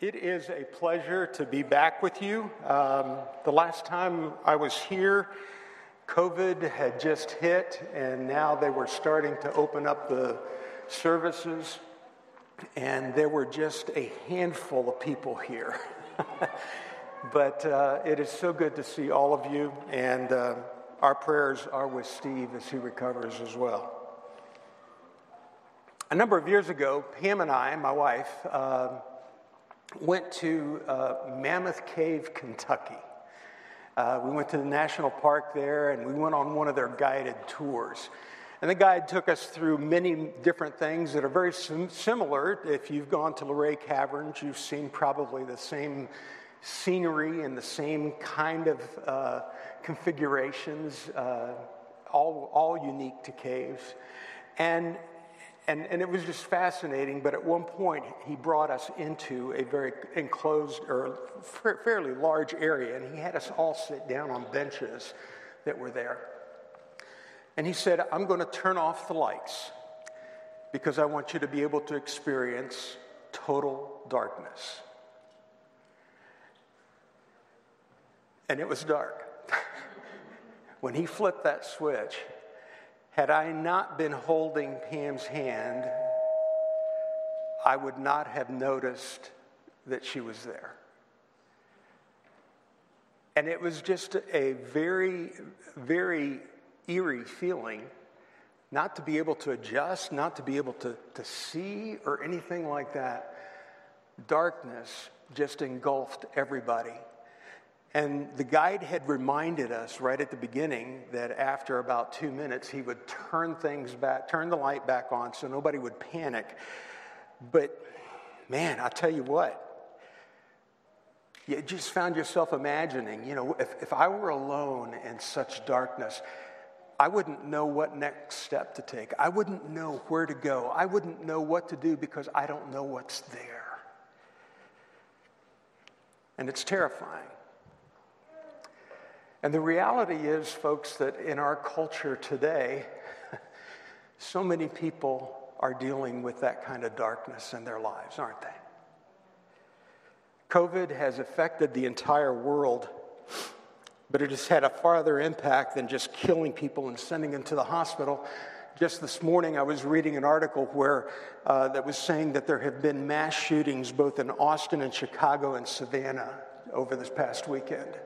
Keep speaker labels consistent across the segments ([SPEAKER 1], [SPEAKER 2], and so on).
[SPEAKER 1] It is a pleasure to be back with you. Um, the last time I was here, COVID had just hit, and now they were starting to open up the services, and there were just a handful of people here. but uh, it is so good to see all of you, and uh, our prayers are with Steve as he recovers as well. A number of years ago, Pam and I, my wife, uh, went to uh, Mammoth Cave, Kentucky. Uh, we went to the national park there and we went on one of their guided tours. And the guide took us through many different things that are very sim- similar. If you've gone to Luray Caverns, you've seen probably the same scenery and the same kind of uh, configurations, uh, all, all unique to caves. And and, and it was just fascinating, but at one point he brought us into a very enclosed or fairly large area, and he had us all sit down on benches that were there. And he said, I'm going to turn off the lights because I want you to be able to experience total darkness. And it was dark. when he flipped that switch, had I not been holding Pam's hand, I would not have noticed that she was there. And it was just a very, very eerie feeling not to be able to adjust, not to be able to, to see or anything like that. Darkness just engulfed everybody. And the guide had reminded us right at the beginning that after about two minutes, he would turn things back, turn the light back on so nobody would panic. But man, I'll tell you what, you just found yourself imagining, you know, if, if I were alone in such darkness, I wouldn't know what next step to take. I wouldn't know where to go. I wouldn't know what to do because I don't know what's there. And it's terrifying. And the reality is, folks, that in our culture today, so many people are dealing with that kind of darkness in their lives, aren't they? COVID has affected the entire world, but it has had a farther impact than just killing people and sending them to the hospital. Just this morning, I was reading an article where uh, that was saying that there have been mass shootings both in Austin and Chicago and Savannah over this past weekend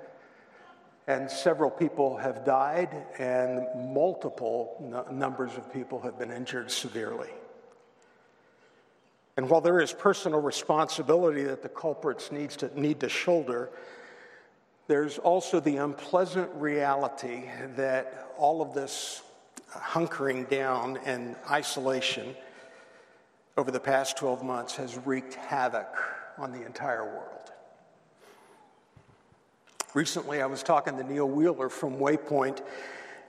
[SPEAKER 1] and several people have died, and multiple n- numbers of people have been injured severely. And while there is personal responsibility that the culprits needs to, need to shoulder, there's also the unpleasant reality that all of this hunkering down and isolation over the past 12 months has wreaked havoc on the entire world. Recently, I was talking to Neil Wheeler from Waypoint,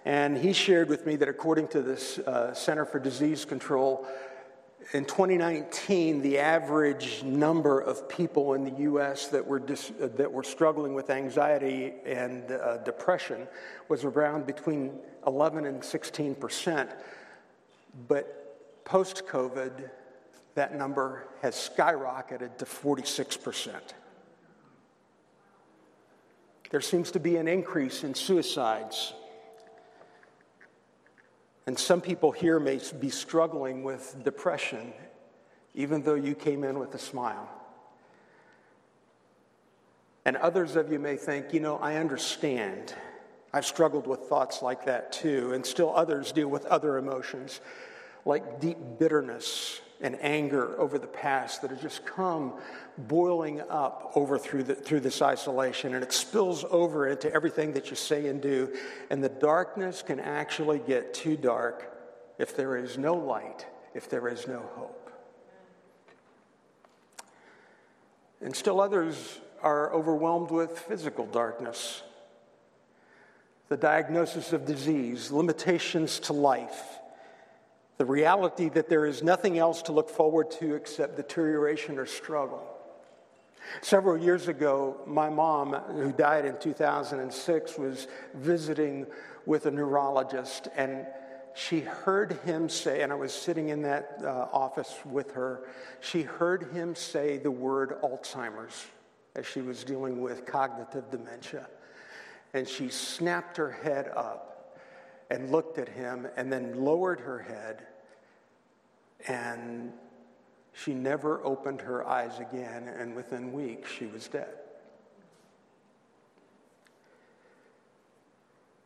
[SPEAKER 1] and he shared with me that according to this uh, Center for Disease Control, in 2019, the average number of people in the U.S. that were, dis- uh, that were struggling with anxiety and uh, depression was around between 11 and 16 percent. But post COVID, that number has skyrocketed to 46 percent. There seems to be an increase in suicides. And some people here may be struggling with depression, even though you came in with a smile. And others of you may think, you know, I understand. I've struggled with thoughts like that too. And still others deal with other emotions like deep bitterness and anger over the past that have just come boiling up over through, the, through this isolation. And it spills over into everything that you say and do. And the darkness can actually get too dark if there is no light if there is no hope. And still others are overwhelmed with physical darkness. The diagnosis of disease limitations to life the reality that there is nothing else to look forward to except deterioration or struggle. Several years ago, my mom, who died in 2006, was visiting with a neurologist, and she heard him say, and I was sitting in that uh, office with her, she heard him say the word Alzheimer's as she was dealing with cognitive dementia. And she snapped her head up and looked at him and then lowered her head. And she never opened her eyes again. And within weeks, she was dead.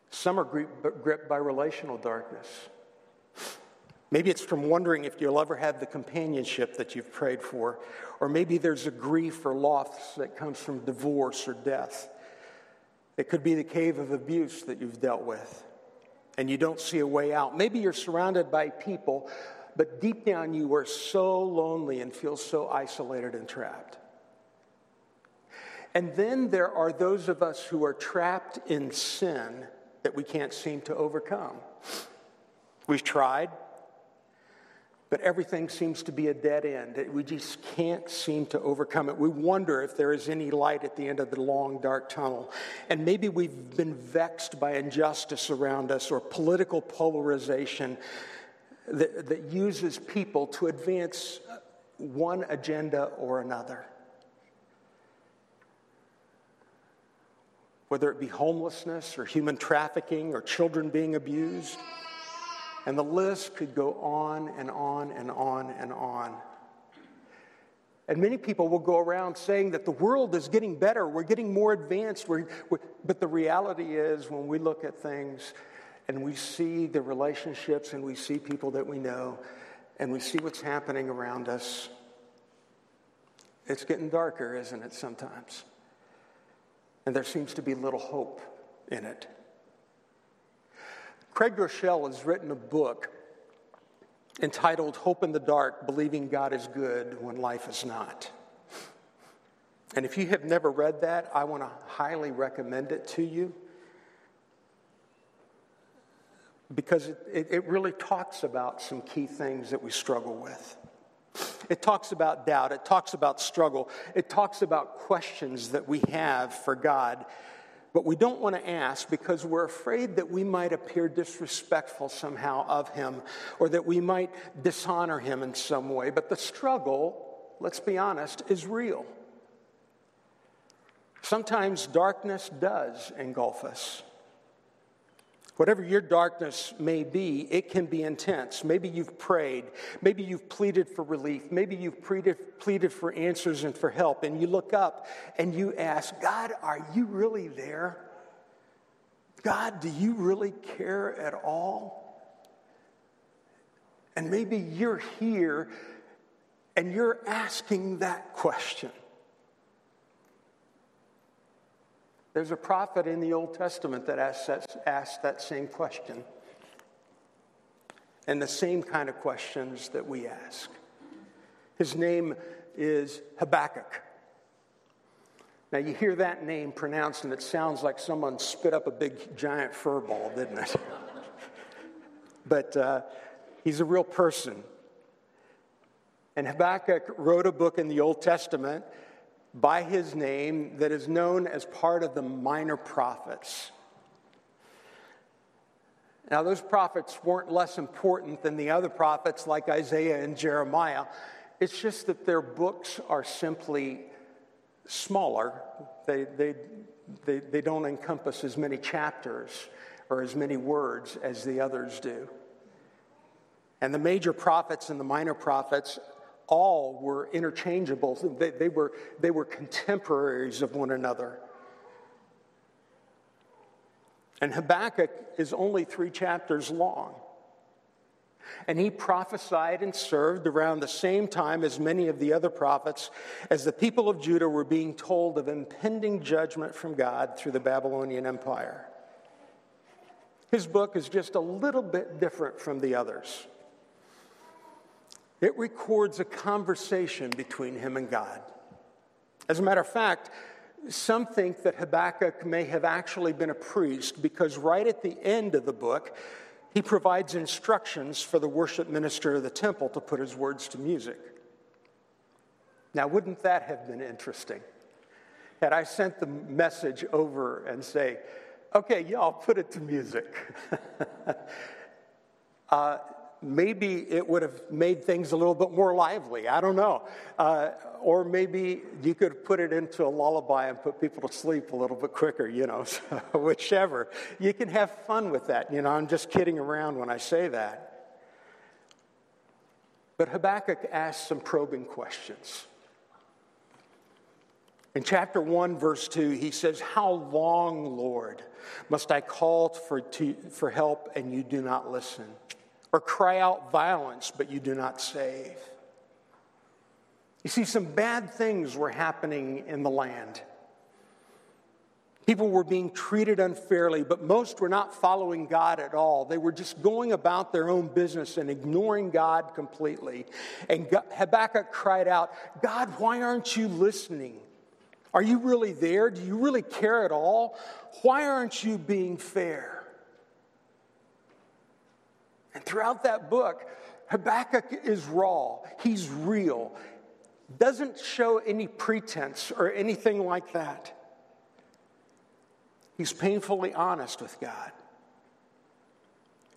[SPEAKER 1] Some are gripped by relational darkness. Maybe it's from wondering if you'll ever have the companionship that you've prayed for, or maybe there's a grief or loss that comes from divorce or death. It could be the cave of abuse that you've dealt with, and you don't see a way out. Maybe you're surrounded by people, but deep down you are so lonely and feel so isolated and trapped. And then there are those of us who are trapped in sin that we can't seem to overcome. We've tried, but everything seems to be a dead end. We just can't seem to overcome it. We wonder if there is any light at the end of the long, dark tunnel. And maybe we've been vexed by injustice around us or political polarization that, that uses people to advance one agenda or another. Whether it be homelessness or human trafficking or children being abused. And the list could go on and on and on and on. And many people will go around saying that the world is getting better, we're getting more advanced. We're, we're, but the reality is, when we look at things and we see the relationships and we see people that we know and we see what's happening around us, it's getting darker, isn't it, sometimes? And there seems to be little hope in it. Craig Groeschel has written a book entitled Hope in the Dark Believing God is Good When Life is Not. And if you have never read that, I want to highly recommend it to you because it, it, really talks about some key things that we struggle with. It talks about doubt, it talks about struggle, it talks about questions that we have for God but we don't want to ask because we're afraid that we might appear disrespectful somehow of him or that we might dishonor him in some way. But the struggle, let's be honest, is real. Sometimes darkness does engulf us. Whatever your darkness may be, it can be intense. Maybe you've prayed. Maybe you've pleaded for relief. Maybe you've pleaded, pleaded for answers and for help. And you look up and you ask, God, are you really there? God, do you really care at all? And maybe you're here and you're asking that question. There's a prophet in the Old Testament that asks that, asks that same question. And the same kind of questions that we ask. His name is Habakkuk. Now, you hear that name pronounced, and it sounds like someone spit up a big giant fur ball, didn't it? but uh, he's a real person. And Habakkuk wrote a book in the Old Testament by his name that is known as part of the minor prophets. Now, those prophets weren't less important than the other prophets like Isaiah and Jeremiah. It's just that their books are simply smaller. They, they, they, they don't encompass as many chapters or as many words as the others do. And the major prophets and the minor prophets all were interchangeable. They, they, were, they were contemporaries of one another. And Habakkuk is only three chapters long. And he prophesied and served around the same time as many of the other prophets, as the people of Judah were being told of impending judgment from God through the Babylonian Empire. His book is just a little bit different from the others. It records a conversation between him and God. As a matter of fact, some think that Habakkuk may have actually been a priest because right at the end of the book, he provides instructions for the worship minister of the temple to put his words to music. Now, wouldn't that have been interesting? Had I sent the message over and say, okay, y'all, put it to music. uh, maybe it would have made things a little bit more lively. I don't know. Uh, or maybe you could put it into a lullaby and put people to sleep a little bit quicker, you know, whichever. You can have fun with that. You know, I'm just kidding around when I say that. But Habakkuk asks some probing questions. In chapter 1, verse 2, he says, How long, Lord, must I call for, to, for help and you do not listen? Or cry out violence, but you do not save? You see, some bad things were happening in the land. People were being treated unfairly, but most were not following God at all. They were just going about their own business and ignoring God completely. And Habakkuk cried out, God, why aren't you listening? Are you really there? Do you really care at all? Why aren't you being fair? And throughout that book, Habakkuk is raw, he's real, doesn't show any pretense or anything like that. He's painfully honest with God.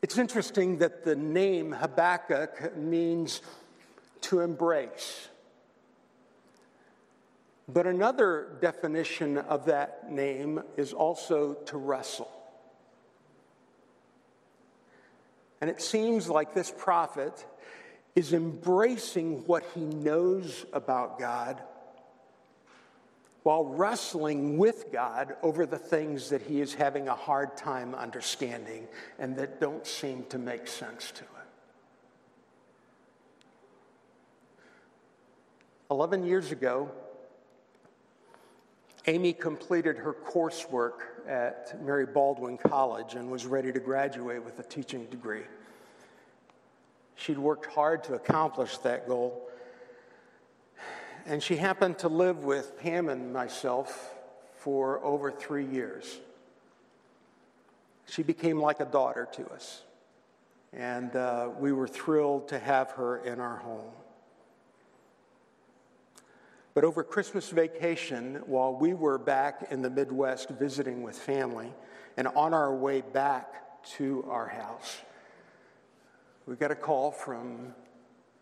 [SPEAKER 1] It's interesting that the name Habakkuk means to embrace. But another definition of that name is also to wrestle. And it seems like this prophet is embracing what he knows about God while wrestling with God over the things that he is having a hard time understanding and that don't seem to make sense to him. 11 years ago, Amy completed her coursework at Mary Baldwin College and was ready to graduate with a teaching degree. She'd worked hard to accomplish that goal and she happened to live with Pam and myself for over three years. She became like a daughter to us, and uh, we were thrilled to have her in our home. But over Christmas vacation, while we were back in the Midwest visiting with family and on our way back to our house, we got a call from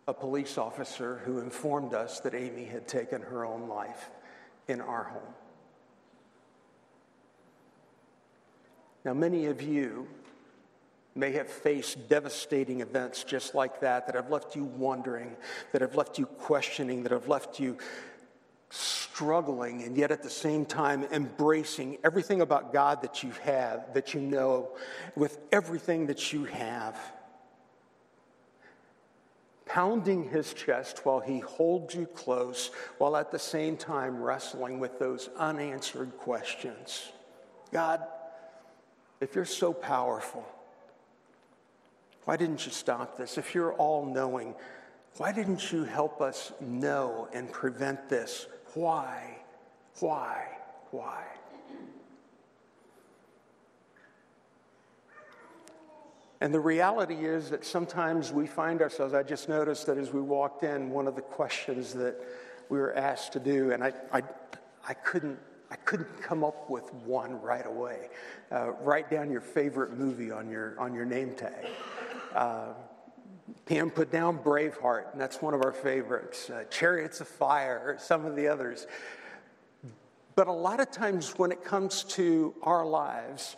[SPEAKER 1] a police officer who informed us that Amy had taken her own life in our home. Now, many of you may have faced devastating events just like that, that have left you wondering, that have left you questioning, that have left you struggling, and yet at the same time embracing everything about God that you have, that you know, with everything that you have pounding his chest while he holds you close, while at the same time wrestling with those unanswered questions. God, if you're so powerful, why didn't you stop this? If you're all knowing, why didn't you help us know and prevent this? Why? Why? Why? And the reality is that sometimes we find ourselves, I just noticed that as we walked in, one of the questions that we were asked to do, and I, I, I couldn't I couldn't come up with one right away. Uh, write down your favorite movie on your, on your name tag. Uh, Pam put down Braveheart, and that's one of our favorites. Uh, Chariots of Fire, some of the others. But a lot of times when it comes to our lives,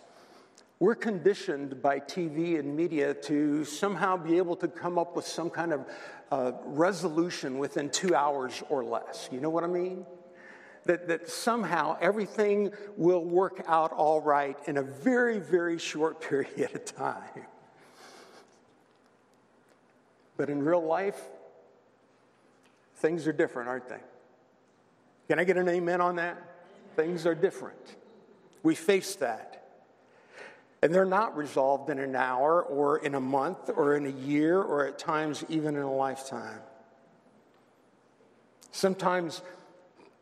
[SPEAKER 1] we're conditioned by TV and media to somehow be able to come up with some kind of uh, resolution within two hours or less. You know what I mean? That, that somehow everything will work out all right in a very, very short period of time. But in real life, things are different, aren't they? Can I get an amen on that? Things are different. We face that. And they're not resolved in an hour or in a month or in a year or at times even in a lifetime. Sometimes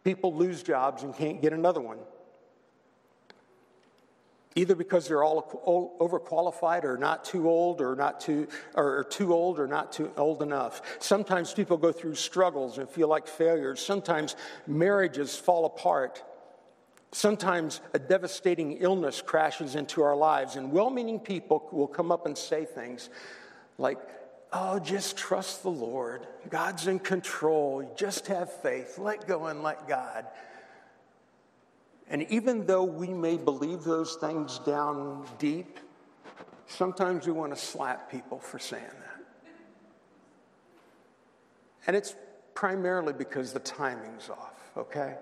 [SPEAKER 1] people lose jobs and can't get another one. Either because they're all overqualified or not too old or not too or too old or not too old enough. Sometimes people go through struggles and feel like failures. Sometimes marriages fall apart. Sometimes a devastating illness crashes into our lives, and well meaning people will come up and say things like, oh, just trust the Lord. God's in control. Just have faith. Let go and let God. And even though we may believe those things down deep, sometimes we want to slap people for saying that. And it's primarily because the timing's off, okay?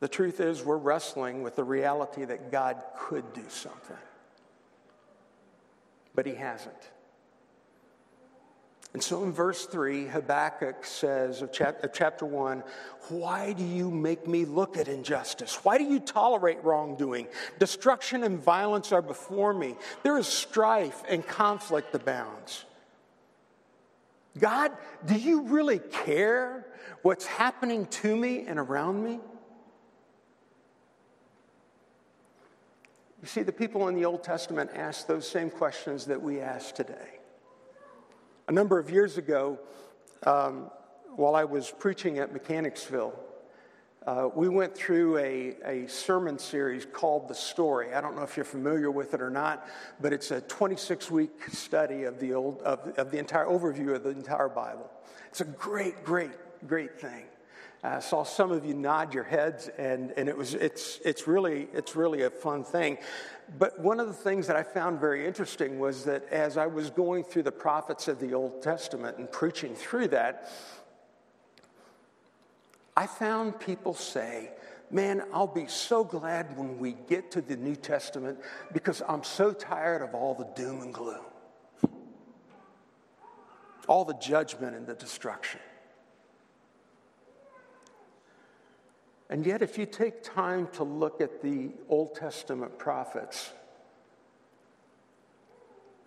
[SPEAKER 1] The truth is, we're wrestling with the reality that God could do something, but He hasn't. And so in verse 3, Habakkuk says of chapter 1, Why do you make me look at injustice? Why do you tolerate wrongdoing? Destruction and violence are before me. There is strife and conflict abounds. God, do you really care what's happening to me and around me? You see, the people in the Old Testament asked those same questions that we ask today. A number of years ago, um, while I was preaching at Mechanicsville, uh, we went through a, a sermon series called The Story. I don't know if you're familiar with it or not, but it's a 26 week study of the, old, of, of the entire overview of the entire Bible. It's a great, great, great thing. I saw some of you nod your heads, and, and it was, it's, it's, really, it's really a fun thing. But one of the things that I found very interesting was that as I was going through the prophets of the Old Testament and preaching through that, I found people say, Man, I'll be so glad when we get to the New Testament because I'm so tired of all the doom and gloom, all the judgment and the destruction. And yet, if you take time to look at the Old Testament prophets,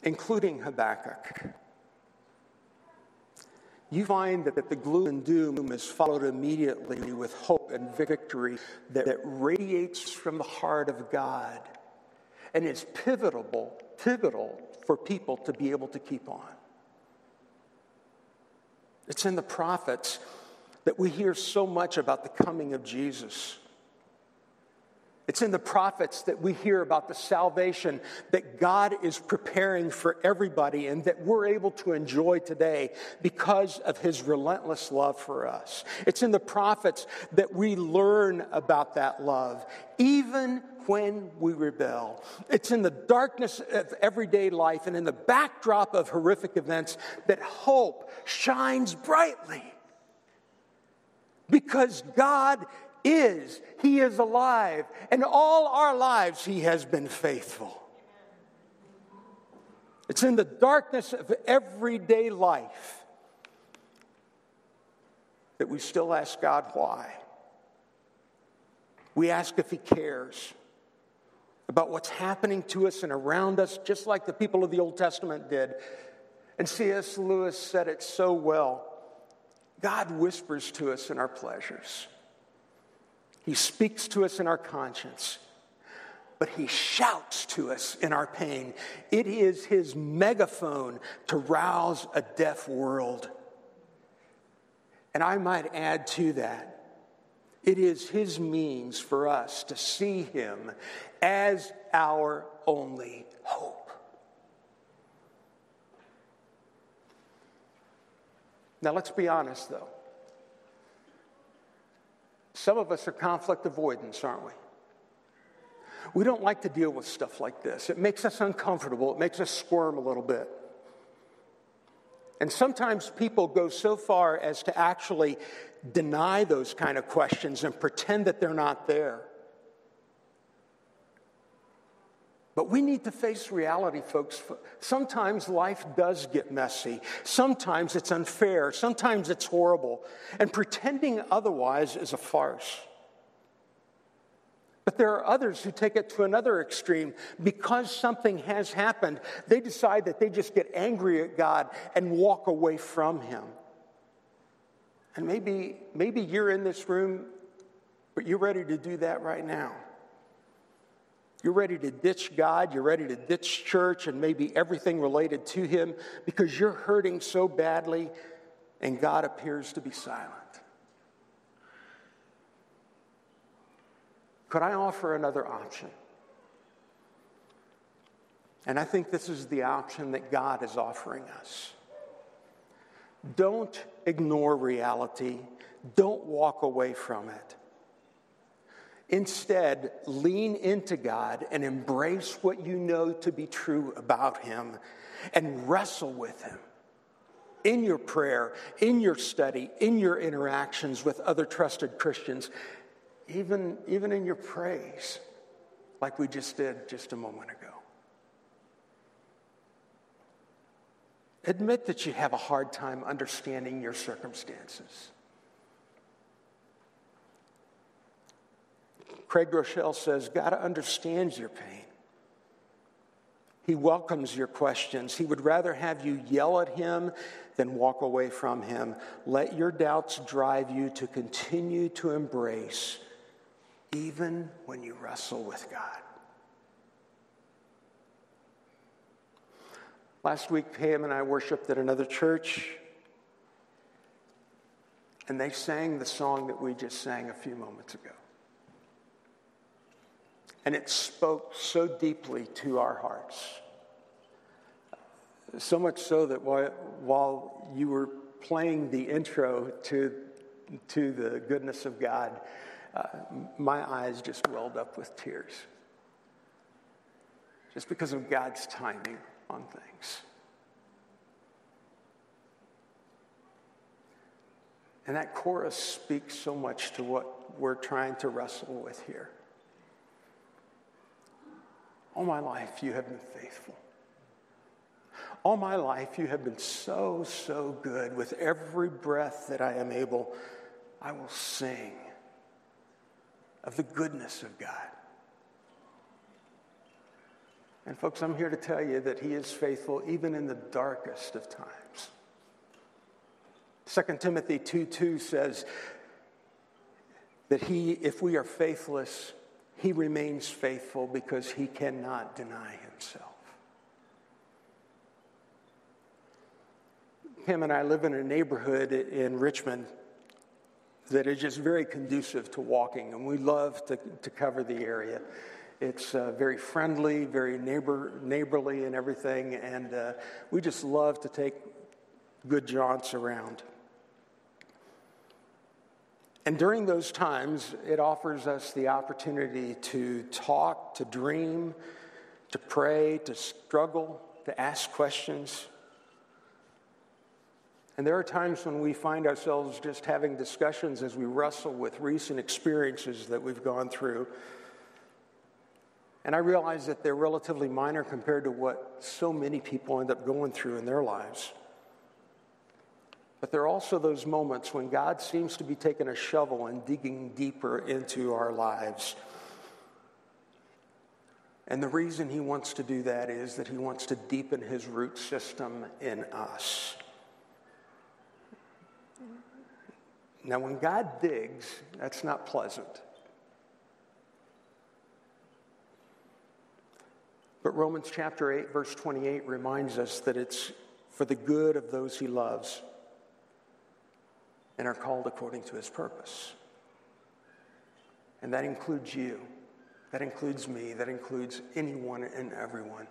[SPEAKER 1] including Habakkuk, you find that the gloom and doom is followed immediately with hope and victory that, that radiates from the heart of God and is pivotal, pivotal for people to be able to keep on. It's in the prophets that we hear so much about the coming of Jesus. It's in the prophets that we hear about the salvation that God is preparing for everybody and that we're able to enjoy today because of his relentless love for us. It's in the prophets that we learn about that love, even when we rebel. It's in the darkness of everyday life and in the backdrop of horrific events that hope shines brightly because God is. He is alive. And all our lives, He has been faithful. It's in the darkness of everyday life that we still ask God why. We ask if He cares about what's happening to us and around us, just like the people of the Old Testament did. And C.S. Lewis said it so well. God whispers to us in our pleasures, He speaks to us in our conscience, but He shouts to us in our pain. It is His megaphone to rouse a deaf world. And I might add to that, it is His means for us to see Him as our only hope. Now, let's be honest, though. Some of us are conflict avoidance, aren't we? We don't like to deal with stuff like this. It makes us uncomfortable, it makes us squirm a little bit. And sometimes people go so far as to actually deny those kind of questions and pretend that they're not there. But we need to face reality, folks. Sometimes life does get messy. Sometimes it's unfair. Sometimes it's horrible. And pretending otherwise is a farce. But there are others who take it to another extreme. Because something has happened, they decide that they just get angry at God and walk away from Him. And maybe, maybe you're in this room, but you're ready to do that right now. You're ready to ditch God, you're ready to ditch church and maybe everything related to Him because you're hurting so badly and God appears to be silent. Could I offer another option? And I think this is the option that God is offering us. Don't ignore reality, don't walk away from it. Instead, lean into God and embrace what you know to be true about Him and wrestle with Him in your prayer, in your study, in your interactions with other trusted Christians, even, even in your praise, like we just did just a moment ago. Admit that you have a hard time understanding your circumstances. Craig Groeschel says God understands your pain. He welcomes your questions. He would rather have you yell at him than walk away from him. Let your doubts drive you to continue to embrace, even when you wrestle with God. Last week, Pam and I worshiped at another church, and they sang the song that we just sang a few moments ago. And it spoke so deeply to our hearts. So much so that while you were playing the intro to, to the goodness of God, uh, my eyes just welled up with tears. Just because of God's timing on things. And that chorus speaks so much to what we're trying to wrestle with here. All my life, you have been faithful. All my life, you have been so, so good. With every breath that I am able, I will sing of the goodness of God. And, folks, I'm here to tell you that He is faithful even in the darkest of times. 2 Timothy 2 2 says that He, if we are faithless, He remains faithful because He cannot deny Himself. Him and I live in a neighborhood in Richmond that is just very conducive to walking, and we love to, to cover the area. It's uh, very friendly, very neighbor, neighborly, and everything. And uh, we just love to take good jaunts around. And during those times, it offers us the opportunity to talk, to dream, to pray, to struggle, to ask questions. And there are times when we find ourselves just having discussions as we wrestle with recent experiences that we've gone through and I realize that they're relatively minor compared to what so many people end up going through in their lives. But there are also those moments when God seems to be taking a shovel and digging deeper into our lives. And the reason he wants to do that is that he wants to deepen his root system in us. Now, when God digs, that's not pleasant. But Romans chapter 8, verse 28 reminds us that it's for the good of those he loves and are called according to his purpose. And that includes you, that includes me, that includes anyone and everyone.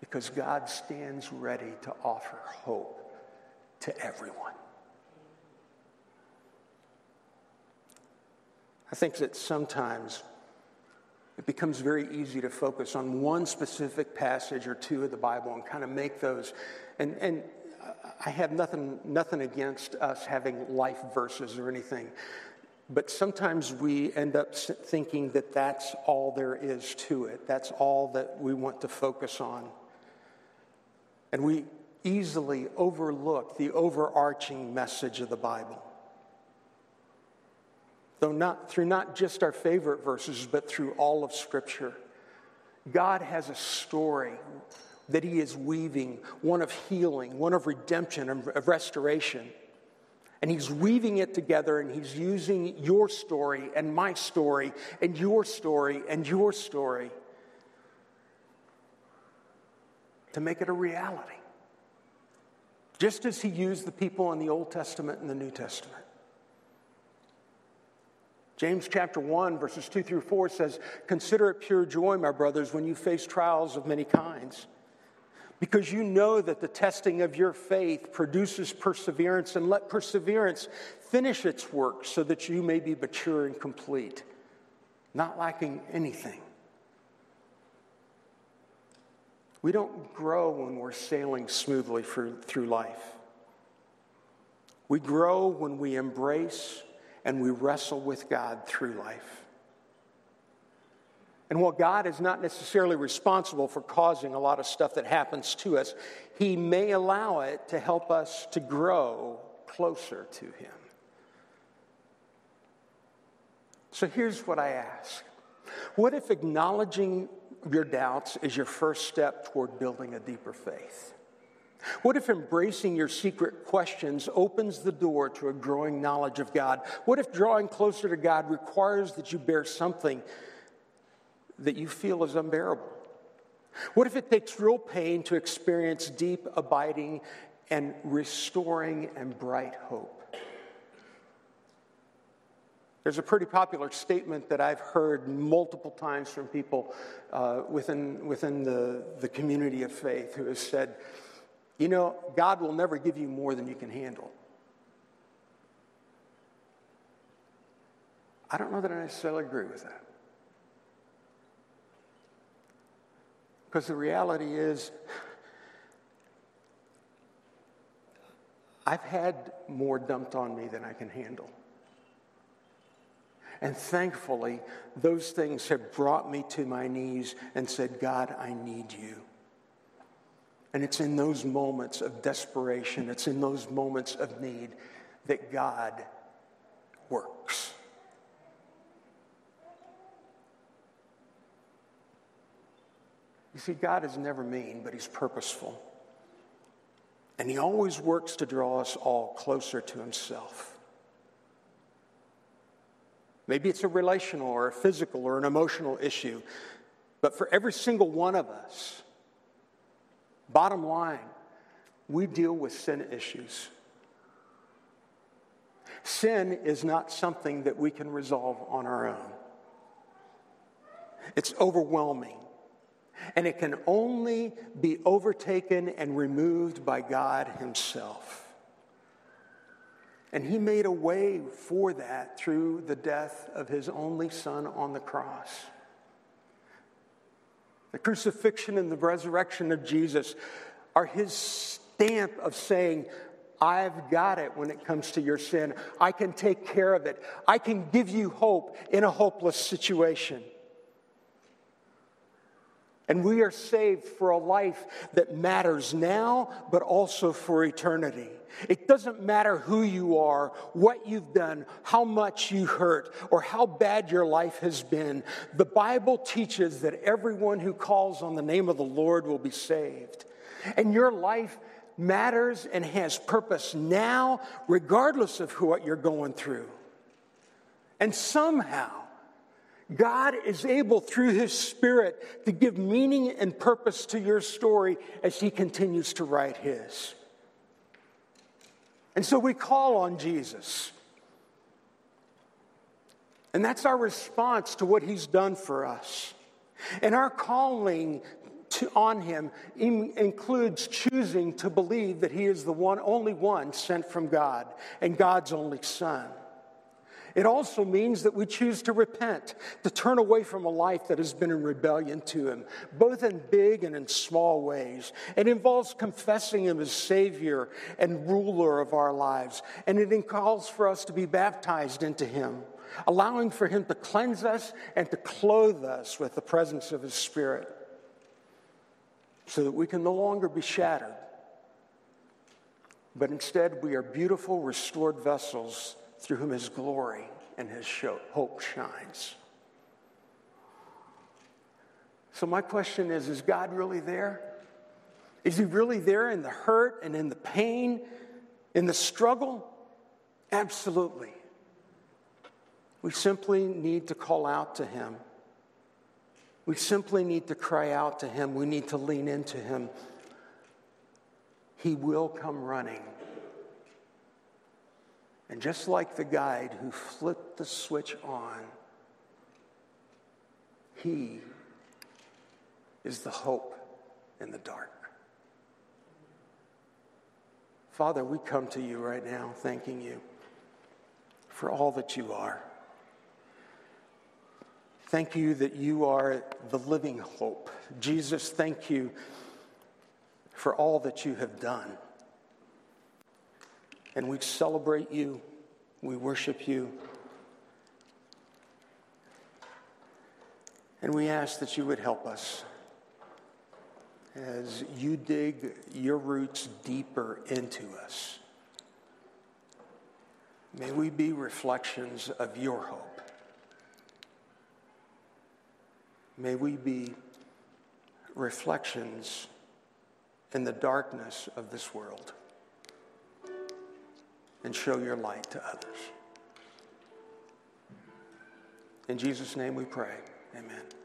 [SPEAKER 1] Because God stands ready to offer hope to everyone. I think that sometimes it becomes very easy to focus on one specific passage or two of the Bible and kind of make those. And, and I have nothing, nothing against us having life verses or anything. But sometimes we end up thinking that that's all there is to it. That's all that we want to focus on. And we easily overlook the overarching message of the Bible though not through not just our favorite verses, but through all of Scripture. God has a story that He is weaving, one of healing, one of redemption, of restoration. And He's weaving it together and He's using your story and my story and your story and your story to make it a reality. Just as He used the people in the Old Testament and the New Testament. James chapter 1, verses 2 through 4 says, Consider it pure joy, my brothers, when you face trials of many kinds, because you know that the testing of your faith produces perseverance, and let perseverance finish its work so that you may be mature and complete, not lacking anything. We don't grow when we're sailing smoothly for, through life. We grow when we embrace and we wrestle with God through life. And while God is not necessarily responsible for causing a lot of stuff that happens to us, He may allow it to help us to grow closer to Him. So here's what I ask What if acknowledging your doubts is your first step toward building a deeper faith? What if embracing your secret questions opens the door to a growing knowledge of God? What if drawing closer to God requires that you bear something that you feel is unbearable? What if it takes real pain to experience deep, abiding, and restoring and bright hope? There's a pretty popular statement that I've heard multiple times from people uh, within, within the, the community of faith who has said, you know, God will never give you more than you can handle. I don't know that I necessarily agree with that. Because the reality is, I've had more dumped on me than I can handle. And thankfully, those things have brought me to my knees and said, God, I need you. And it's in those moments of desperation, it's in those moments of need that God works. You see, God is never mean, but He's purposeful. And He always works to draw us all closer to Himself. Maybe it's a relational or a physical or an emotional issue, but for every single one of us, Bottom line, we deal with sin issues. Sin is not something that we can resolve on our own. It's overwhelming. And it can only be overtaken and removed by God Himself. And He made a way for that through the death of His only Son on the cross. The crucifixion and the resurrection of Jesus are his stamp of saying, I've got it when it comes to your sin. I can take care of it. I can give you hope in a hopeless situation. And we are saved for a life that matters now, but also for eternity. It doesn't matter who you are, what you've done, how much you hurt, or how bad your life has been. The Bible teaches that everyone who calls on the name of the Lord will be saved. And your life matters and has purpose now, regardless of what you're going through. And somehow, God is able through His Spirit to give meaning and purpose to your story as He continues to write His. And so we call on Jesus. And that's our response to what He's done for us. And our calling to, on Him includes choosing to believe that He is the one, only one sent from God and God's only Son. It also means that we choose to repent, to turn away from a life that has been in rebellion to Him, both in big and in small ways. It involves confessing Him as Savior and ruler of our lives. And it calls for us to be baptized into Him, allowing for Him to cleanse us and to clothe us with the presence of His Spirit so that we can no longer be shattered. But instead, we are beautiful, restored vessels through whom his glory and his hope shines. So, my question is Is God really there? Is he really there in the hurt and in the pain, in the struggle? Absolutely. We simply need to call out to him. We simply need to cry out to him. We need to lean into him. He will come running And just like the guide who flipped the switch on, he is the hope in the dark. Father, we come to you right now thanking you for all that you are. Thank you that you are the living hope. Jesus, thank you for all that you have done. And we celebrate you, we worship you. And we ask that you would help us as you dig your roots deeper into us. May we be reflections of your hope. May we be reflections in the darkness of this world and show your light to others. In Jesus' name we pray. Amen.